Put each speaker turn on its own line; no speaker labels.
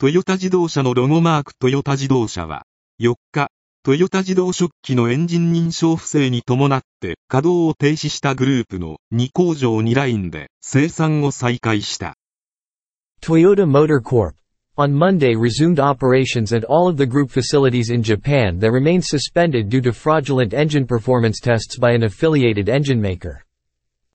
トヨタ自動車のロゴマークトヨタ自動車は、4日、トヨタ自動食器のエンジン認証不正に伴って稼働を停止したグループの2工場2ラインで生産を再開した。
Toyota Motor Corp. on Monday resumed operations at all of the group facilities in Japan that remained suspended due to fraudulent engine performance tests by an affiliated engine maker.